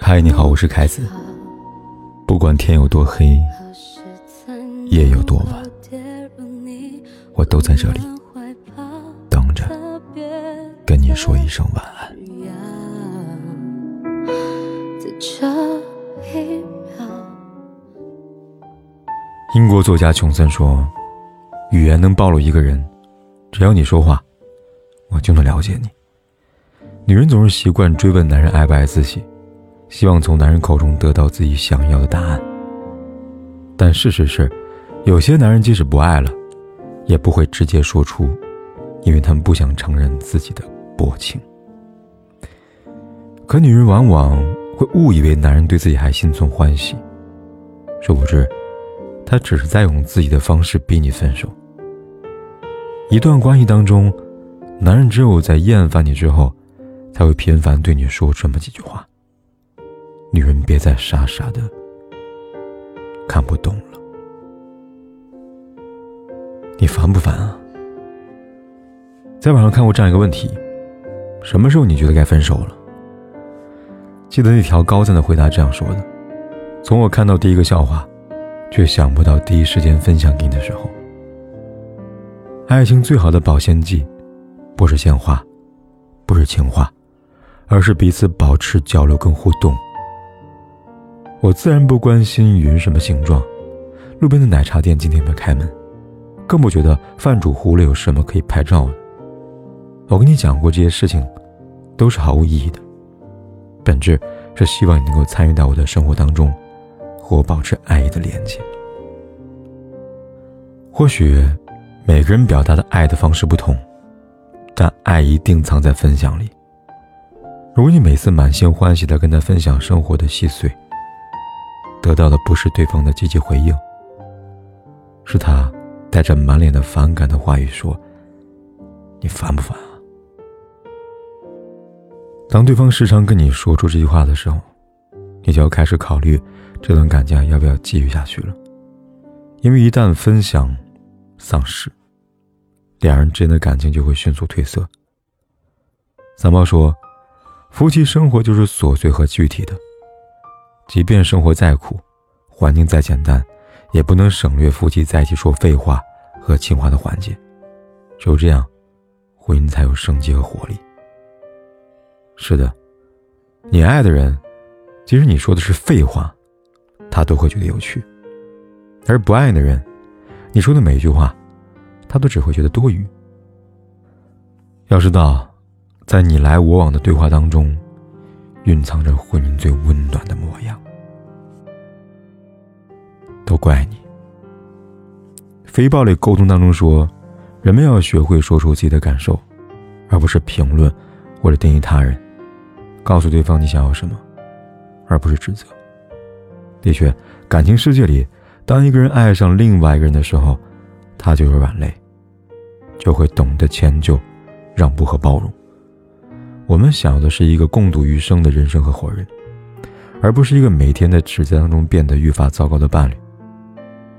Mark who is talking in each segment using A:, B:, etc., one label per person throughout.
A: 嗨，你好，我是凯子。不管天有多黑，夜有多晚，我都在这里等着跟你说一声晚安。英国作家琼森说：“语言能暴露一个人，只要你说话，我就能了解你。”女人总是习惯追问男人爱不爱自己。希望从男人口中得到自己想要的答案，但事实是，有些男人即使不爱了，也不会直接说出，因为他们不想承认自己的薄情。可女人往往会误以为男人对自己还心存欢喜，殊不知，他只是在用自己的方式逼你分手。一段关系当中，男人只有在厌烦你之后，才会频繁对你说这么几句话。女人别再傻傻的看不懂了，你烦不烦啊？在网上看过这样一个问题：什么时候你觉得该分手了？记得那条高赞的回答这样说的：从我看到第一个笑话，却想不到第一时间分享给你的时候。爱情最好的保鲜剂，不是鲜花，不是情话，而是彼此保持交流跟互动。我自然不关心云什么形状，路边的奶茶店今天有没有开门，更不觉得饭煮糊了有什么可以拍照的。我跟你讲过这些事情，都是毫无意义的，本质是希望你能够参与到我的生活当中，和我保持爱意的连接。或许每个人表达的爱的方式不同，但爱一定藏在分享里。如果你每次满心欢喜的跟他分享生活的细碎，得到的不是对方的积极回应，是他带着满脸的反感的话语说：“你烦不烦啊？”当对方时常跟你说出这句话的时候，你就要开始考虑这段感情要不要继续下去了。因为一旦分享丧失，两人之间的感情就会迅速褪色。三毛说：“夫妻生活就是琐碎和具体的。”即便生活再苦，环境再简单，也不能省略夫妻在一起说废话和情话的环节。只有这样，婚姻才有生机和活力。是的，你爱的人，即使你说的是废话，他都会觉得有趣；而不爱的人，你说的每一句话，他都只会觉得多余。要知道，在你来我往的对话当中。蕴藏着婚姻最温暖的模样，都怪你。非暴力沟通当中说，人们要学会说出自己的感受，而不是评论或者定义他人。告诉对方你想要什么，而不是指责。的确，感情世界里，当一个人爱上另外一个人的时候，他就有软肋，就会懂得迁就、让步和包容。我们想要的是一个共度余生的人生合伙人，而不是一个每天在指责当中变得愈发糟糕的伴侣。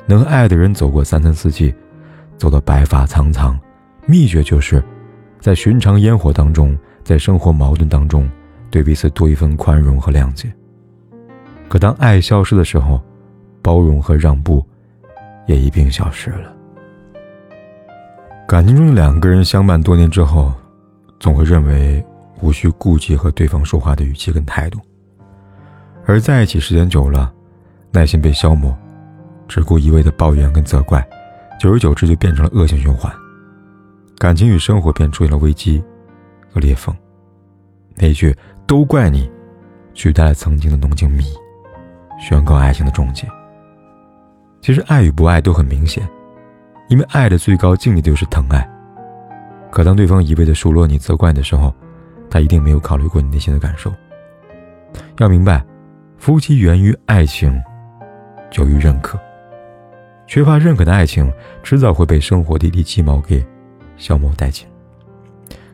A: 能爱的人走过三餐四季，走到白发苍苍，秘诀就是在寻常烟火当中，在生活矛盾当中，对彼此多一份宽容和谅解。可当爱消失的时候，包容和让步也一并消失了。感情中的两个人相伴多年之后，总会认为。无需顾忌和对方说话的语气跟态度，而在一起时间久了，耐心被消磨，只顾一味的抱怨跟责怪，久而久之就变成了恶性循环，感情与生活便出现了危机和裂缝。那句“都怪你”，取代了曾经的浓情蜜意，宣告爱情的终结。其实爱与不爱都很明显，因为爱的最高境界就是疼爱。可当对方一味的数落你、责怪你的时候，他一定没有考虑过你内心的感受。要明白，夫妻源于爱情，久于认可。缺乏认可的爱情，迟早会被生活的一地鸡毛给消磨殆尽。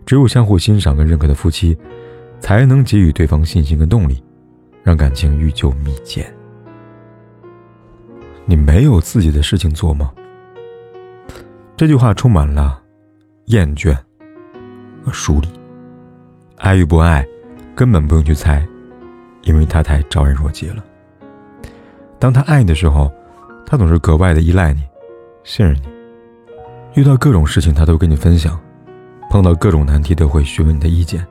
A: 只有相互欣赏跟认可的夫妻，才能给予对方信心跟动力，让感情愈久弥坚。你没有自己的事情做吗？这句话充满了厌倦和疏离。爱与不爱，根本不用去猜，因为他太招人若急了。当他爱你的时候，他总是格外的依赖你，信任你。遇到各种事情，他都跟你分享；碰到各种难题，都会询问你的意见。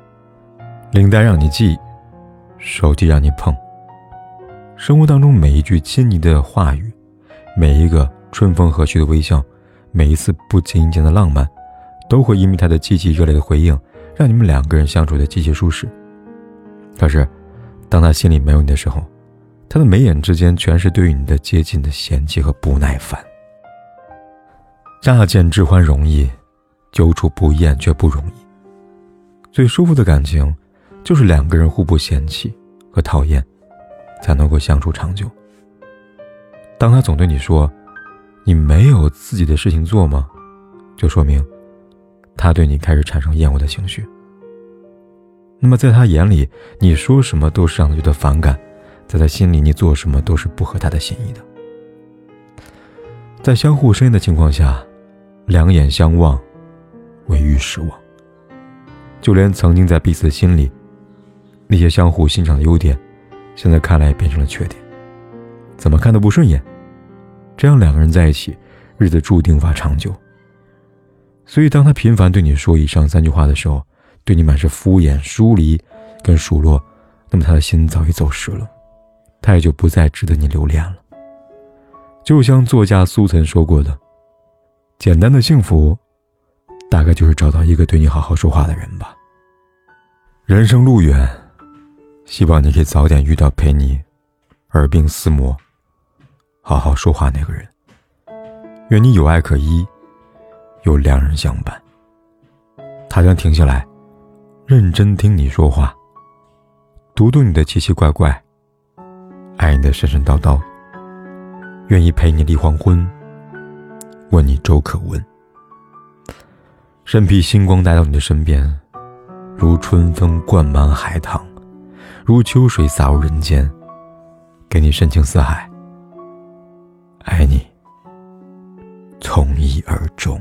A: 领带让你系，手机让你碰。生活当中每一句亲昵的话语，每一个春风和煦的微笑，每一次不经意间的浪漫，都会因为他的积极热烈的回应，让你们两个人相处的极其舒适。可是，当他心里没有你的时候，他的眉眼之间全是对于你的接近的嫌弃和不耐烦。乍见之欢容易，久处不厌却不容易。最舒服的感情，就是两个人互不嫌弃和讨厌，才能够相处长久。当他总对你说：“你没有自己的事情做吗？”就说明，他对你开始产生厌恶的情绪。那么在他眼里，你说什么都是让他觉得反感。在他心里，你做什么都是不合他的心意的。在相互深的情况下，两眼相望，唯欲失望。就连曾经在彼此心里那些相互欣赏的优点，现在看来变成了缺点，怎么看都不顺眼。这样两个人在一起，日子注定无法长久。所以，当他频繁对你说以上三句话的时候，对你满是敷衍、疏离跟数落，那么他的心早已走失了。他也就不再值得你留恋了。就像作家苏岑说过的：“简单的幸福，大概就是找到一个对你好好说话的人吧。”人生路远，希望你可以早点遇到陪你耳鬓厮磨、好好说话那个人。愿你有爱可依，有良人相伴。他将停下来，认真听你说话，读读你的奇奇怪怪。爱你的神神叨叨，愿意陪你立黄昏，问你粥可温。身披星光来到你的身边，如春风灌满海棠，如秋水洒入人间，给你深情似海，爱你从一而终。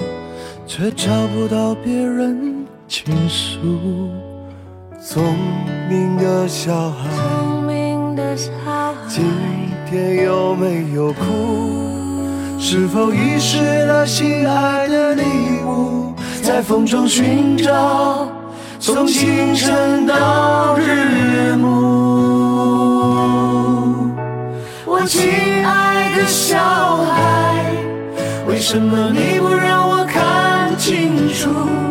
B: 却找不到别人倾诉？聪明的小孩，
C: 聪明的小孩。
B: 天有没有哭？是否遗失了心爱的礼物？在风中寻找，从清晨到日暮。我亲爱的小孩，为什么你不让我看清楚？